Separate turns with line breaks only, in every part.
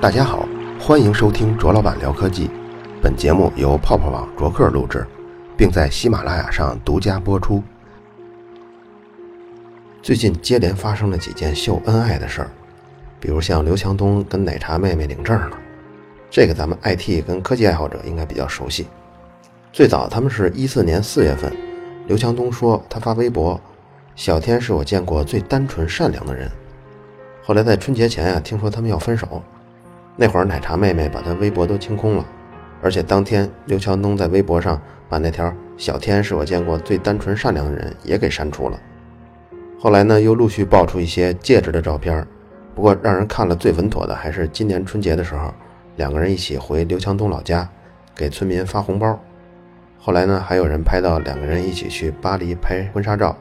大家好，欢迎收听卓老板聊科技。本节目由泡泡网卓克录制，并在喜马拉雅上独家播出。最近接连发生了几件秀恩爱的事儿，比如像刘强东跟奶茶妹妹领证了，这个咱们 IT 跟科技爱好者应该比较熟悉。最早他们是一四年四月份，刘强东说他发微博：“小天是我见过最单纯善良的人。”后来在春节前呀，听说他们要分手。那会儿奶茶妹妹把他微博都清空了，而且当天刘强东在微博上把那条“小天是我见过最单纯善良的人”也给删除了。后来呢，又陆续爆出一些戒指的照片，不过让人看了最稳妥的还是今年春节的时候，两个人一起回刘强东老家，给村民发红包。后来呢，还有人拍到两个人一起去巴黎拍婚纱照，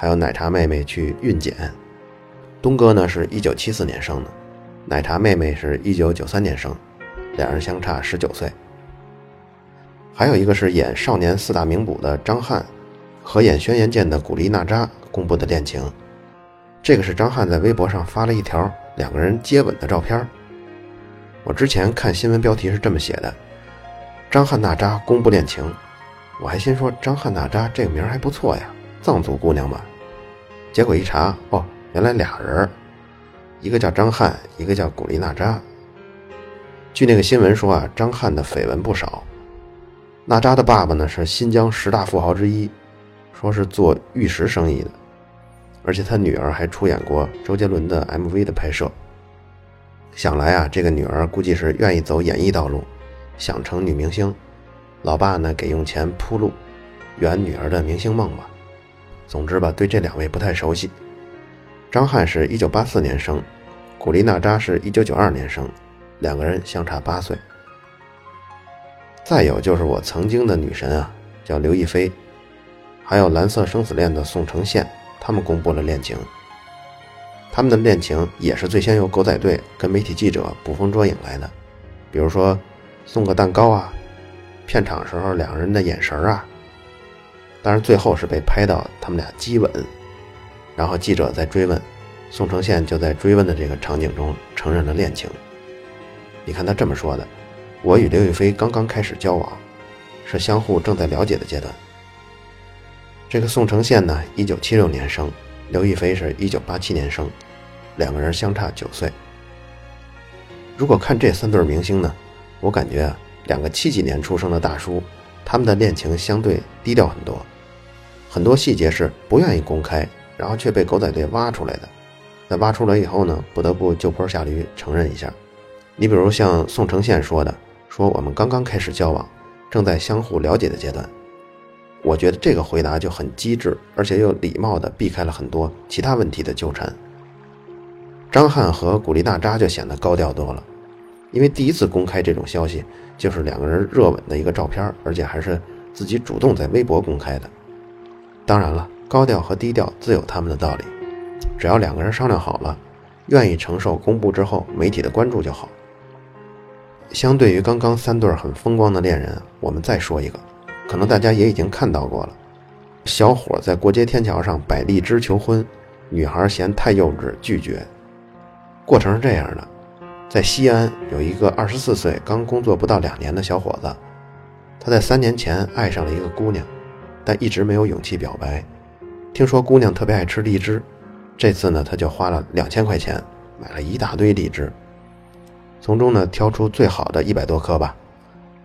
还有奶茶妹妹去孕检。东哥呢是一九七四年生的。奶茶妹妹是一九九三年生，两人相差十九岁。还有一个是演少年四大名捕的张翰，和演轩辕剑的古力娜扎公布的恋情。这个是张翰在微博上发了一条两个人接吻的照片。我之前看新闻标题是这么写的：张翰娜扎公布恋情。我还心说张翰娜扎这个名还不错呀，藏族姑娘嘛？结果一查，哦，原来俩人。一个叫张翰，一个叫古力娜扎。据那个新闻说啊，张翰的绯闻不少。娜扎的爸爸呢是新疆十大富豪之一，说是做玉石生意的，而且他女儿还出演过周杰伦的 MV 的拍摄。想来啊，这个女儿估计是愿意走演艺道路，想成女明星。老爸呢给用钱铺路，圆女儿的明星梦吧。总之吧，对这两位不太熟悉。张翰是一九八四年生，古力娜扎是一九九二年生，两个人相差八岁。再有就是我曾经的女神啊，叫刘亦菲，还有《蓝色生死恋》的宋承宪，他们公布了恋情。他们的恋情也是最先由狗仔队跟媒体记者捕风捉影来的，比如说送个蛋糕啊，片场时候两个人的眼神啊，当然最后是被拍到他们俩激吻。然后记者在追问，宋承宪就在追问的这个场景中承认了恋情。你看他这么说的：“我与刘亦菲刚刚开始交往，是相互正在了解的阶段。”这个宋承宪呢，一九七六年生，刘亦菲是一九八七年生，两个人相差九岁。如果看这三对明星呢，我感觉啊两个七几年出生的大叔，他们的恋情相对低调很多，很多细节是不愿意公开。然后却被狗仔队挖出来的，那挖出来以后呢，不得不就坡下驴承认一下。你比如像宋承宪说的，说我们刚刚开始交往，正在相互了解的阶段。我觉得这个回答就很机智，而且又礼貌地避开了很多其他问题的纠缠。张翰和古力娜扎就显得高调多了，因为第一次公开这种消息就是两个人热吻的一个照片，而且还是自己主动在微博公开的。当然了。高调和低调自有他们的道理，只要两个人商量好了，愿意承受公布之后媒体的关注就好。相对于刚刚三对很风光的恋人，我们再说一个，可能大家也已经看到过了：小伙在过街天桥上摆荔枝求婚，女孩嫌太幼稚拒绝。过程是这样的：在西安有一个二十四岁刚工作不到两年的小伙子，他在三年前爱上了一个姑娘，但一直没有勇气表白。听说姑娘特别爱吃荔枝，这次呢，他就花了两千块钱买了一大堆荔枝，从中呢挑出最好的一百多颗吧，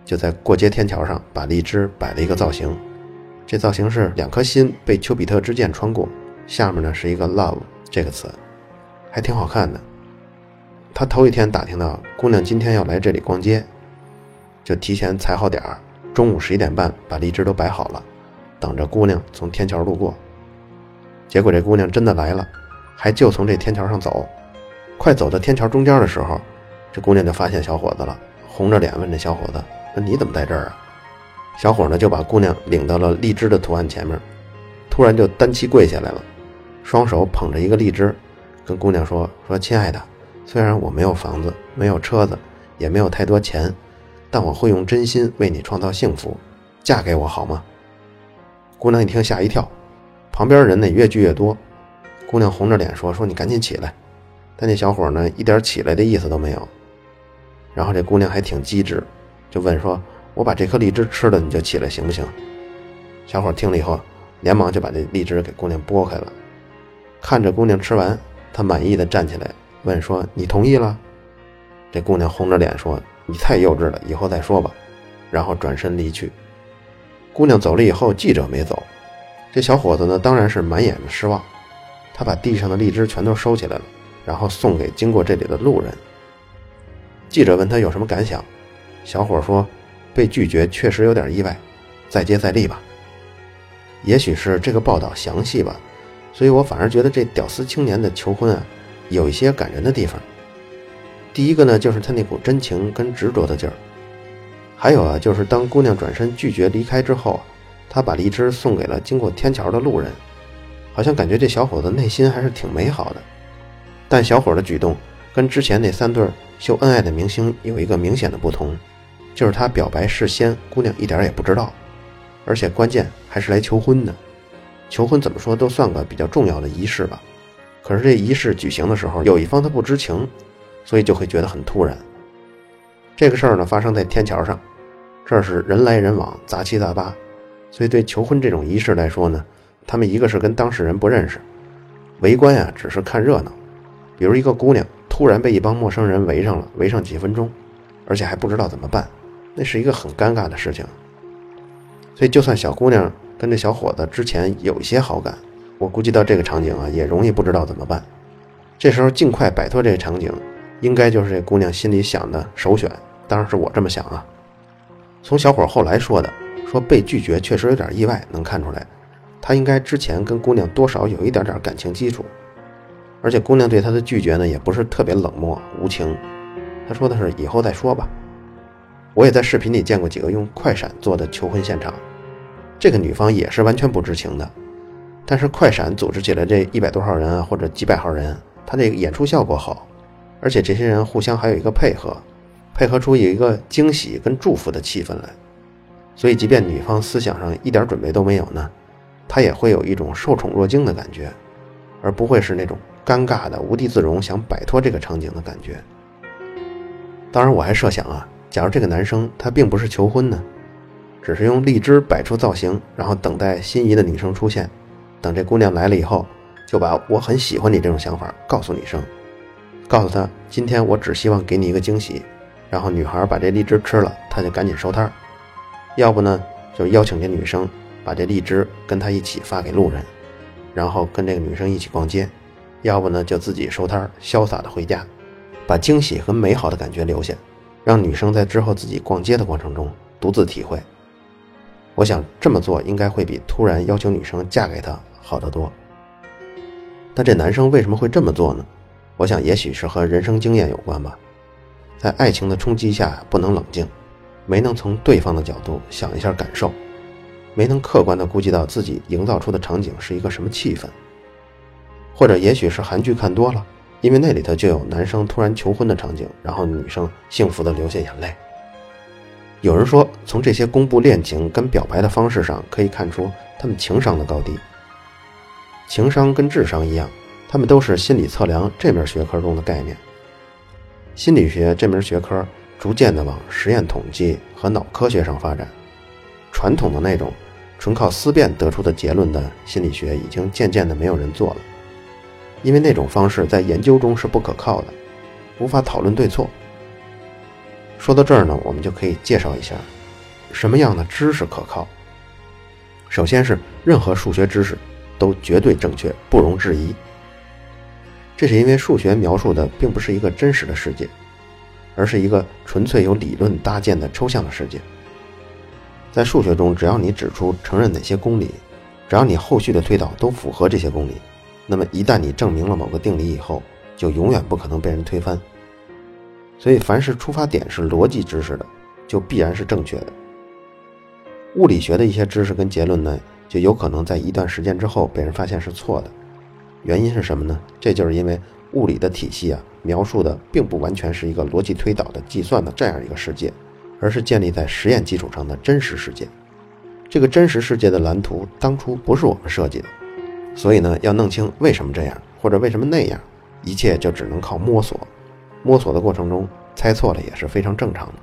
就在过街天桥上把荔枝摆了一个造型。这造型是两颗心被丘比特之箭穿过，下面呢是一个 love 这个词，还挺好看的。他头一天打听到姑娘今天要来这里逛街，就提前踩好点儿，中午十一点半把荔枝都摆好了，等着姑娘从天桥路过。结果这姑娘真的来了，还就从这天桥上走。快走到天桥中间的时候，这姑娘就发现小伙子了，红着脸问这小伙子：“说你怎么在这儿啊？”小伙呢就把姑娘领到了荔枝的图案前面，突然就单膝跪下来了，双手捧着一个荔枝，跟姑娘说：“说亲爱的，虽然我没有房子，没有车子，也没有太多钱，但我会用真心为你创造幸福，嫁给我好吗？”姑娘一听吓一跳。旁边人呢越聚越多，姑娘红着脸说：“说你赶紧起来。”但那小伙呢，一点起来的意思都没有。然后这姑娘还挺机智，就问说：“我把这颗荔枝吃了，你就起来行不行？”小伙听了以后，连忙就把这荔枝给姑娘剥开了。看着姑娘吃完，他满意的站起来问说：“你同意了？”这姑娘红着脸说：“你太幼稚了，以后再说吧。”然后转身离去。姑娘走了以后，记者没走。这小伙子呢，当然是满眼的失望。他把地上的荔枝全都收起来了，然后送给经过这里的路人。记者问他有什么感想，小伙说：“被拒绝确实有点意外，再接再厉吧。”也许是这个报道详细吧，所以我反而觉得这屌丝青年的求婚啊，有一些感人的地方。第一个呢，就是他那股真情跟执着的劲儿。还有啊，就是当姑娘转身拒绝离开之后，他把荔枝送给了经过天桥的路人，好像感觉这小伙子内心还是挺美好的。但小伙的举动跟之前那三对秀恩爱的明星有一个明显的不同，就是他表白事先姑娘一点也不知道，而且关键还是来求婚的。求婚怎么说都算个比较重要的仪式吧，可是这仪式举行的时候，有一方他不知情，所以就会觉得很突然。这个事儿呢，发生在天桥上，这儿是人来人往，杂七杂八，所以对求婚这种仪式来说呢，他们一个是跟当事人不认识，围观呀只是看热闹。比如一个姑娘突然被一帮陌生人围上了，围上几分钟，而且还不知道怎么办，那是一个很尴尬的事情。所以就算小姑娘跟这小伙子之前有一些好感，我估计到这个场景啊，也容易不知道怎么办。这时候尽快摆脱这个场景。应该就是这姑娘心里想的首选，当然是我这么想啊。从小伙后来说的，说被拒绝确实有点意外，能看出来，他应该之前跟姑娘多少有一点点感情基础，而且姑娘对他的拒绝呢，也不是特别冷漠无情。他说的是以后再说吧。我也在视频里见过几个用快闪做的求婚现场，这个女方也是完全不知情的，但是快闪组织起来这一百多号人啊，或者几百号人，他这个演出效果好。而且这些人互相还有一个配合，配合出有一个惊喜跟祝福的气氛来，所以即便女方思想上一点准备都没有呢，她也会有一种受宠若惊的感觉，而不会是那种尴尬的无地自容想摆脱这个场景的感觉。当然，我还设想啊，假如这个男生他并不是求婚呢，只是用荔枝摆出造型，然后等待心仪的女生出现，等这姑娘来了以后，就把我很喜欢你这种想法告诉女生。告诉他，今天我只希望给你一个惊喜，然后女孩把这荔枝吃了，他就赶紧收摊儿。要不呢，就邀请这女生把这荔枝跟他一起发给路人，然后跟这个女生一起逛街。要不呢，就自己收摊儿，潇洒的回家，把惊喜和美好的感觉留下，让女生在之后自己逛街的过程中独自体会。我想这么做应该会比突然要求女生嫁给他好得多。但这男生为什么会这么做呢？我想，也许是和人生经验有关吧，在爱情的冲击下不能冷静，没能从对方的角度想一下感受，没能客观的估计到自己营造出的场景是一个什么气氛，或者也许是韩剧看多了，因为那里头就有男生突然求婚的场景，然后女生幸福的流下眼泪。有人说，从这些公布恋情跟表白的方式上可以看出他们情商的高低，情商跟智商一样。他们都是心理测量这门学科中的概念。心理学这门学科逐渐的往实验统计和脑科学上发展。传统的那种纯靠思辨得出的结论的心理学，已经渐渐的没有人做了，因为那种方式在研究中是不可靠的，无法讨论对错。说到这儿呢，我们就可以介绍一下什么样的知识可靠。首先是任何数学知识都绝对正确，不容置疑。这是因为数学描述的并不是一个真实的世界，而是一个纯粹由理论搭建的抽象的世界。在数学中，只要你指出承认哪些公理，只要你后续的推导都符合这些公理，那么一旦你证明了某个定理以后，就永远不可能被人推翻。所以，凡是出发点是逻辑知识的，就必然是正确的。物理学的一些知识跟结论呢，就有可能在一段时间之后被人发现是错的。原因是什么呢？这就是因为物理的体系啊，描述的并不完全是一个逻辑推导的计算的这样一个世界，而是建立在实验基础上的真实世界。这个真实世界的蓝图当初不是我们设计的，所以呢，要弄清为什么这样或者为什么那样，一切就只能靠摸索。摸索的过程中，猜错了也是非常正常的。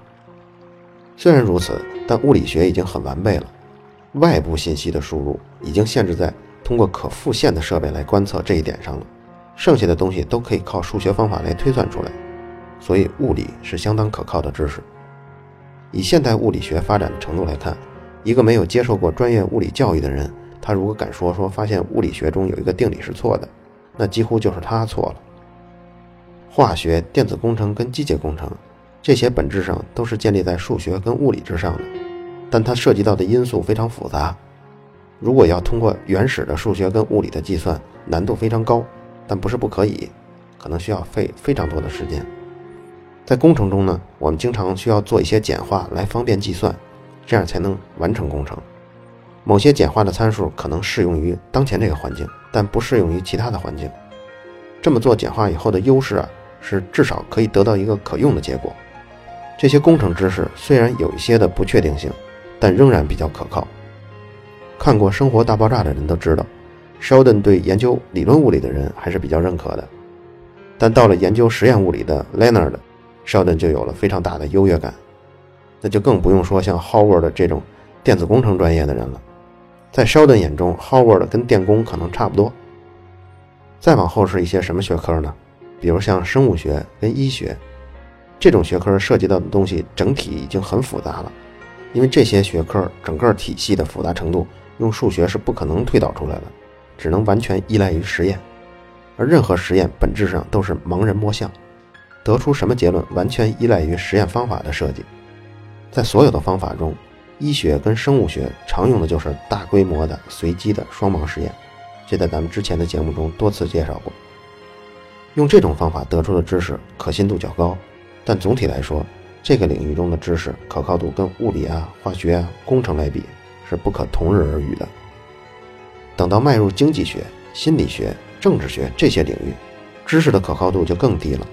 虽然如此，但物理学已经很完备了。外部信息的输入已经限制在通过可复现的设备来观测这一点上了，剩下的东西都可以靠数学方法来推算出来。所以，物理是相当可靠的知识。以现代物理学发展的程度来看，一个没有接受过专业物理教育的人，他如果敢说说发现物理学中有一个定理是错的，那几乎就是他错了。化学、电子工程跟机械工程。这些本质上都是建立在数学跟物理之上的，但它涉及到的因素非常复杂。如果要通过原始的数学跟物理的计算，难度非常高，但不是不可以，可能需要费非常多的时间。在工程中呢，我们经常需要做一些简化来方便计算，这样才能完成工程。某些简化的参数可能适用于当前这个环境，但不适用于其他的环境。这么做简化以后的优势啊，是至少可以得到一个可用的结果。这些工程知识虽然有一些的不确定性，但仍然比较可靠。看过《生活大爆炸》的人都知道，Sheldon 对研究理论物理的人还是比较认可的。但到了研究实验物理的 Leonard，Sheldon 就有了非常大的优越感。那就更不用说像 Howard 这种电子工程专业的人了。在 Sheldon 眼中，Howard 跟电工可能差不多。再往后是一些什么学科呢？比如像生物学跟医学。这种学科涉及到的东西整体已经很复杂了，因为这些学科整个体系的复杂程度，用数学是不可能推导出来的，只能完全依赖于实验。而任何实验本质上都是盲人摸象，得出什么结论完全依赖于实验方法的设计。在所有的方法中，医学跟生物学常用的就是大规模的随机的双盲实验，这在咱们之前的节目中多次介绍过。用这种方法得出的知识可信度较高。但总体来说，这个领域中的知识可靠度跟物理啊、化学啊、工程来比是不可同日而语的。等到迈入经济学、心理学、政治学这些领域，知识的可靠度就更低了。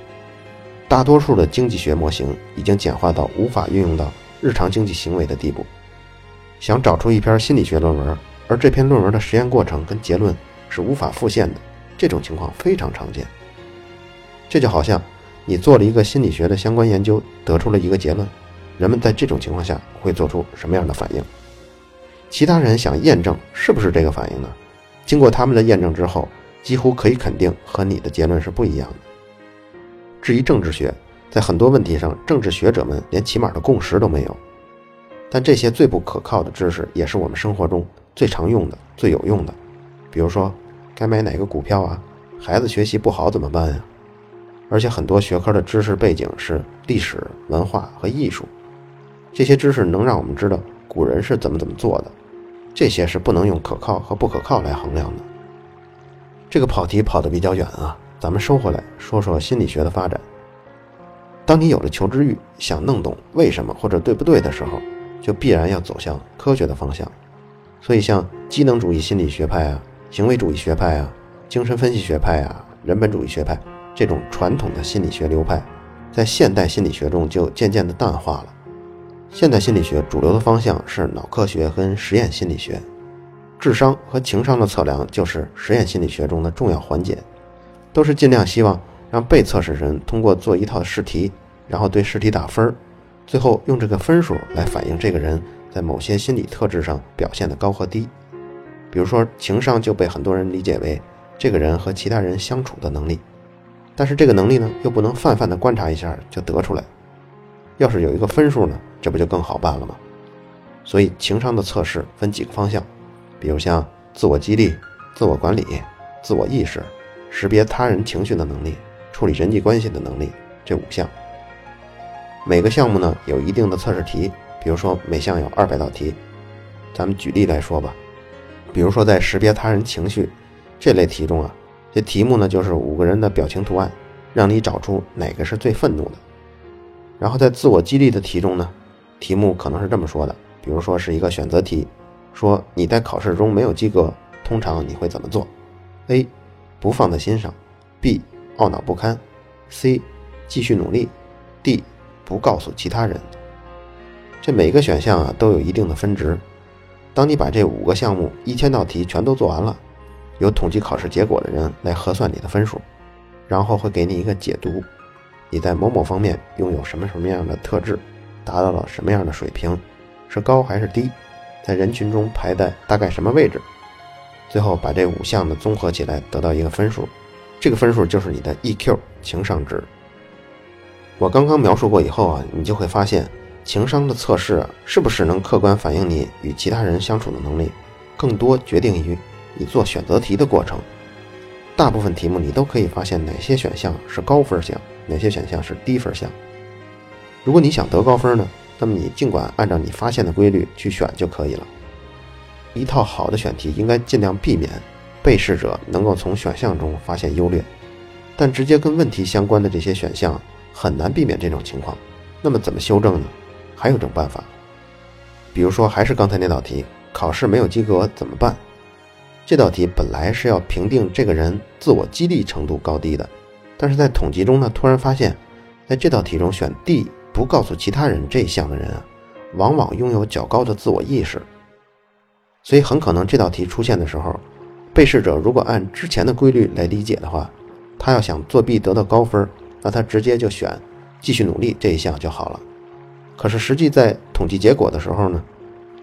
大多数的经济学模型已经简化到无法运用到日常经济行为的地步。想找出一篇心理学论文，而这篇论文的实验过程跟结论是无法复现的，这种情况非常常见。这就好像。你做了一个心理学的相关研究，得出了一个结论，人们在这种情况下会做出什么样的反应？其他人想验证是不是这个反应呢？经过他们的验证之后，几乎可以肯定和你的结论是不一样的。至于政治学，在很多问题上，政治学者们连起码的共识都没有。但这些最不可靠的知识，也是我们生活中最常用的、最有用的。比如说，该买哪个股票啊？孩子学习不好怎么办呀？而且很多学科的知识背景是历史文化和艺术，这些知识能让我们知道古人是怎么怎么做的，这些是不能用可靠和不可靠来衡量的。这个跑题跑得比较远啊，咱们收回来说说心理学的发展。当你有了求知欲，想弄懂为什么或者对不对的时候，就必然要走向科学的方向。所以像机能主义心理学派啊、行为主义学派啊、精神分析学派啊、人本主义学派。这种传统的心理学流派，在现代心理学中就渐渐的淡化了。现代心理学主流的方向是脑科学跟实验心理学，智商和情商的测量就是实验心理学中的重要环节，都是尽量希望让被测试人通过做一套试题，然后对试题打分，最后用这个分数来反映这个人在某些心理特质上表现的高和低。比如说情商就被很多人理解为这个人和其他人相处的能力。但是这个能力呢，又不能泛泛的观察一下就得出来。要是有一个分数呢，这不就更好办了吗？所以情商的测试分几个方向，比如像自我激励、自我管理、自我意识、识别他人情绪的能力、处理人际关系的能力这五项。每个项目呢有一定的测试题，比如说每项有二百道题。咱们举例来说吧，比如说在识别他人情绪这类题中啊。这题目呢，就是五个人的表情图案，让你找出哪个是最愤怒的。然后在自我激励的题中呢，题目可能是这么说的，比如说是一个选择题，说你在考试中没有及格，通常你会怎么做？A. 不放在心上；B. 懊恼不堪；C. 继续努力；D. 不告诉其他人。这每个选项啊都有一定的分值。当你把这五个项目一千道题全都做完了。由统计考试结果的人来核算你的分数，然后会给你一个解读，你在某某方面拥有什么什么样的特质，达到了什么样的水平，是高还是低，在人群中排在大概什么位置，最后把这五项的综合起来得到一个分数，这个分数就是你的 EQ 情商值。我刚刚描述过以后啊，你就会发现，情商的测试是不是能客观反映你与其他人相处的能力，更多决定于你做选择题的过程。大部分题目你都可以发现哪些选项是高分项，哪些选项是低分项。如果你想得高分呢，那么你尽管按照你发现的规律去选就可以了。一套好的选题应该尽量避免被试者能够从选项中发现优劣，但直接跟问题相关的这些选项。很难避免这种情况，那么怎么修正呢？还有种办法，比如说还是刚才那道题，考试没有及格怎么办？这道题本来是要评定这个人自我激励程度高低的，但是在统计中呢，突然发现，在这道题中选 D 不告诉其他人这一项的人啊，往往拥有较高的自我意识，所以很可能这道题出现的时候，被试者如果按之前的规律来理解的话，他要想作弊得到高分。那他直接就选继续努力这一项就好了。可是实际在统计结果的时候呢，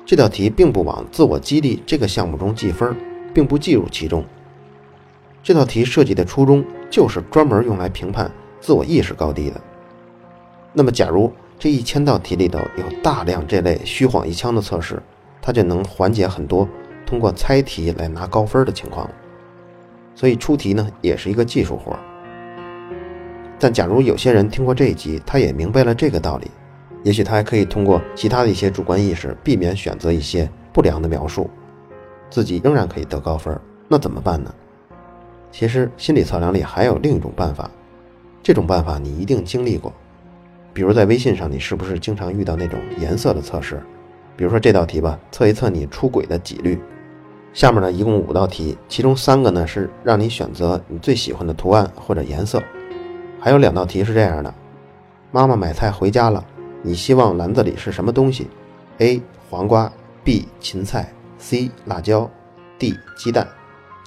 这道题并不往自我激励这个项目中计分，并不计入其中。这道题设计的初衷就是专门用来评判自我意识高低的。那么，假如这一千道题里头有大量这类虚晃一枪的测试，它就能缓解很多通过猜题来拿高分的情况。所以出题呢，也是一个技术活。但假如有些人听过这一集，他也明白了这个道理，也许他还可以通过其他的一些主观意识，避免选择一些不良的描述，自己仍然可以得高分。那怎么办呢？其实心理测量里还有另一种办法，这种办法你一定经历过，比如在微信上，你是不是经常遇到那种颜色的测试？比如说这道题吧，测一测你出轨的几率。下面呢一共五道题，其中三个呢是让你选择你最喜欢的图案或者颜色。还有两道题是这样的：妈妈买菜回家了，你希望篮子里是什么东西？A. 黄瓜 B. 芹菜 C. 辣椒 D. 鸡蛋，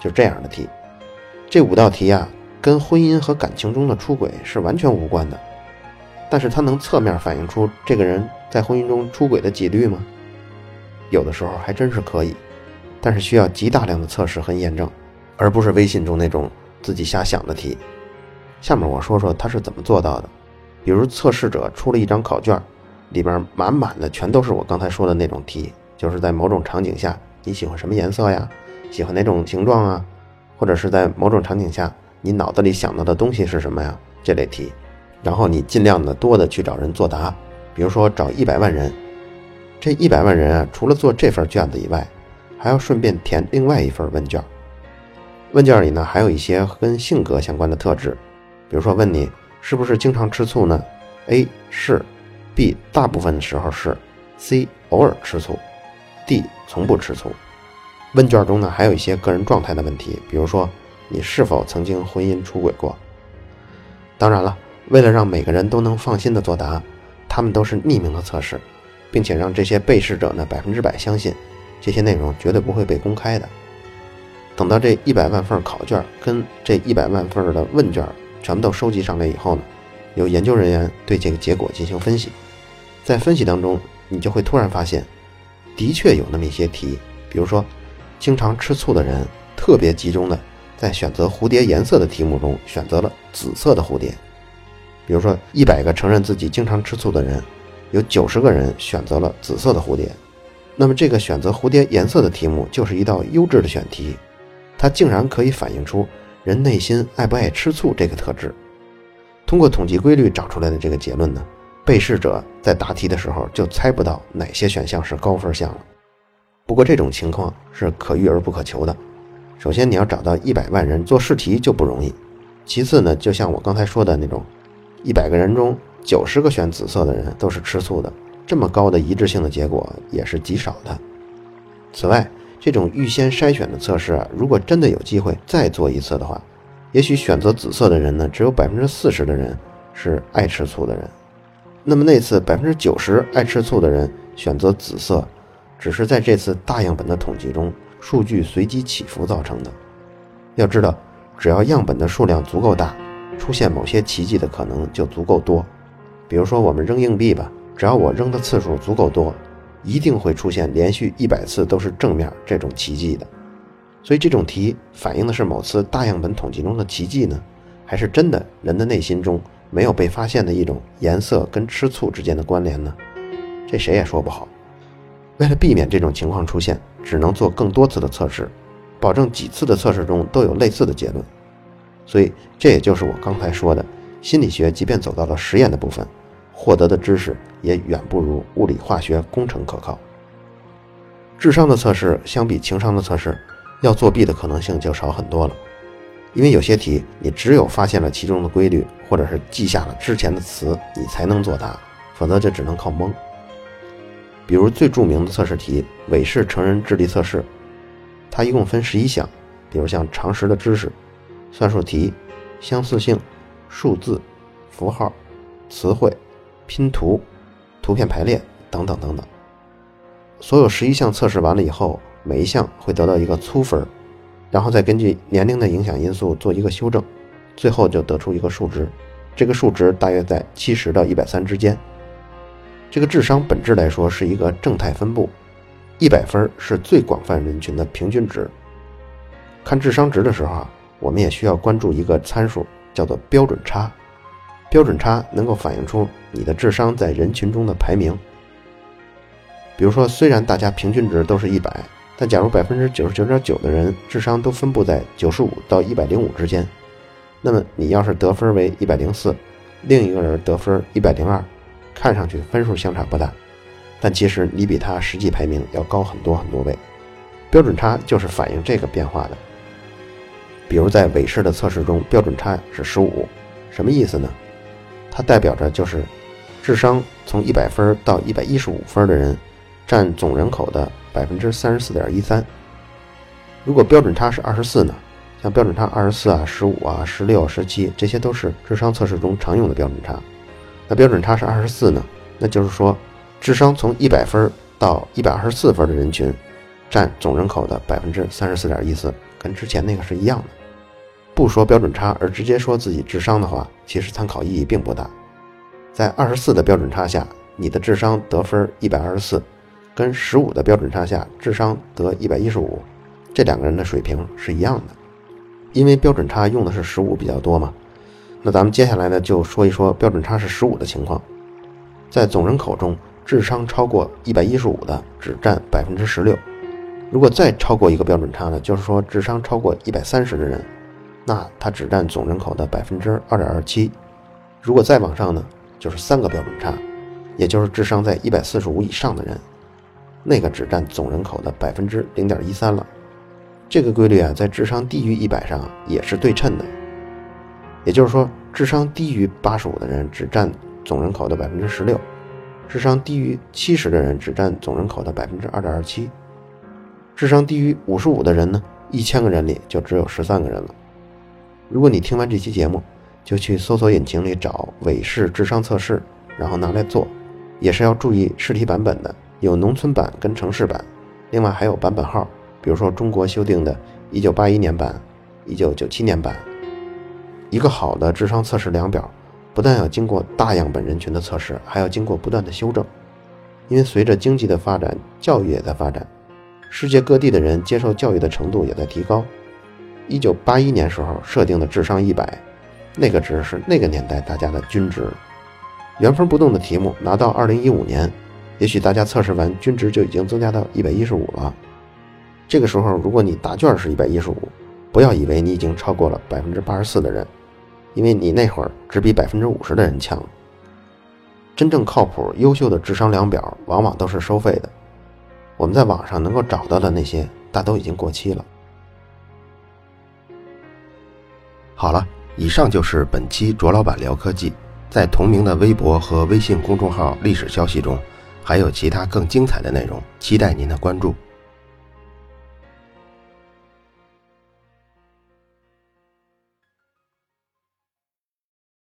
就这样的题。这五道题啊，跟婚姻和感情中的出轨是完全无关的，但是它能侧面反映出这个人在婚姻中出轨的几率吗？有的时候还真是可以，但是需要极大量的测试和验证，而不是微信中那种自己瞎想的题。下面我说说他是怎么做到的。比如测试者出了一张考卷，里边满满的全都是我刚才说的那种题，就是在某种场景下你喜欢什么颜色呀？喜欢哪种形状啊？或者是在某种场景下你脑子里想到的东西是什么呀？这类题，然后你尽量的多的去找人作答。比如说找一百万人，这一百万人啊，除了做这份卷子以外，还要顺便填另外一份问卷。问卷里呢，还有一些跟性格相关的特质。比如说，问你是不是经常吃醋呢？A 是，B 大部分时候是，C 偶尔吃醋，D 从不吃醋。问卷中呢，还有一些个人状态的问题，比如说你是否曾经婚姻出轨过。当然了，为了让每个人都能放心的作答，他们都是匿名的测试，并且让这些被试者呢百分之百相信这些内容绝对不会被公开的。等到这一百万份考卷跟这一百万份的问卷。全部都收集上来以后呢，有研究人员对这个结果进行分析，在分析当中，你就会突然发现，的确有那么一些题，比如说，经常吃醋的人特别集中的在选择蝴蝶颜色的题目中选择了紫色的蝴蝶，比如说一百个承认自己经常吃醋的人，有九十个人选择了紫色的蝴蝶，那么这个选择蝴蝶颜色的题目就是一道优质的选题，它竟然可以反映出。人内心爱不爱吃醋这个特质，通过统计规律找出来的这个结论呢，被试者在答题的时候就猜不到哪些选项是高分项了。不过这种情况是可遇而不可求的。首先你要找到一百万人做试题就不容易，其次呢，就像我刚才说的那种，一百个人中九十个选紫色的人都是吃醋的，这么高的一致性的结果也是极少的。此外，这种预先筛选的测试，如果真的有机会再做一次的话，也许选择紫色的人呢，只有百分之四十的人是爱吃醋的人。那么那次百分之九十爱吃醋的人选择紫色，只是在这次大样本的统计中数据随机起伏造成的。要知道，只要样本的数量足够大，出现某些奇迹的可能就足够多。比如说，我们扔硬币吧，只要我扔的次数足够多，一定会出现连续一百次都是正面这种奇迹的。所以，这种题反映的是某次大样本统计中的奇迹呢，还是真的人的内心中没有被发现的一种颜色跟吃醋之间的关联呢？这谁也说不好。为了避免这种情况出现，只能做更多次的测试。保证几次的测试中都有类似的结论，所以这也就是我刚才说的，心理学即便走到了实验的部分，获得的知识也远不如物理化学工程可靠。智商的测试相比情商的测试，要作弊的可能性就少很多了，因为有些题你只有发现了其中的规律，或者是记下了之前的词，你才能作答，否则就只能靠蒙。比如最著名的测试题——韦氏成人智力测试。它一共分十一项，比如像常识的知识、算术题、相似性、数字、符号、词汇、拼图、图片排列等等等等。所有十一项测试完了以后，每一项会得到一个粗分，然后再根据年龄的影响因素做一个修正，最后就得出一个数值。这个数值大约在七十到一百三之间。这个智商本质来说是一个正态分布。一百分是最广泛人群的平均值。看智商值的时候啊，我们也需要关注一个参数，叫做标准差。标准差能够反映出你的智商在人群中的排名。比如说，虽然大家平均值都是一百，但假如百分之九十九点九的人智商都分布在九十五到一百零五之间，那么你要是得分为一百零四，另一个人得分一百零二，看上去分数相差不大。但其实你比他实际排名要高很多很多位，标准差就是反映这个变化的。比如在韦氏的测试中，标准差是十五，什么意思呢？它代表着就是智商从一百分到一百一十五分的人，占总人口的百分之三十四点一三。如果标准差是二十四呢？像标准差二十四啊、十五啊、十六、十七，这些都是智商测试中常用的标准差。那标准差是二十四呢？那就是说。智商从一百分到一百二十四分的人群，占总人口的百分之三十四点一四，跟之前那个是一样的。不说标准差，而直接说自己智商的话，其实参考意义并不大。在二十四的标准差下，你的智商得分一百二十四，跟十五的标准差下智商得一百一十五，这两个人的水平是一样的。因为标准差用的是十五比较多嘛，那咱们接下来呢就说一说标准差是十五的情况，在总人口中。智商超过一百一十五的只占百分之十六，如果再超过一个标准差呢，就是说智商超过一百三十的人，那他只占总人口的百分之二点二七。如果再往上呢，就是三个标准差，也就是智商在一百四十五以上的人，那个只占总人口的百分之零点一三了。这个规律啊，在智商低于一百上也是对称的，也就是说，智商低于八十五的人只占总人口的百分之十六。智商低于七十的人只占总人口的百分之二点二七，智商低于五十五的人呢，一千个人里就只有十三个人了。如果你听完这期节目，就去搜索引擎里找韦氏智商测试，然后拿来做，也是要注意试题版本的，有农村版跟城市版，另外还有版本号，比如说中国修订的1981年版、1997年版。一个好的智商测试量表。不但要经过大样本人群的测试，还要经过不断的修正，因为随着经济的发展，教育也在发展，世界各地的人接受教育的程度也在提高。一九八一年时候设定的智商一百，那个值是那个年代大家的均值。原封不动的题目拿到二零一五年，也许大家测试完均值就已经增加到一百一十五了。这个时候，如果你答卷是一百一十五，不要以为你已经超过了百分之八十四的人。因为你那会儿只比百分之五十的人强。真正靠谱、优秀的智商量表往往都是收费的，我们在网上能够找到的那些，大都已经过期了。好了，以上就是本期卓老板聊科技。在同名的微博和微信公众号历史消息中，还有其他更精彩的内容，期待您的关注。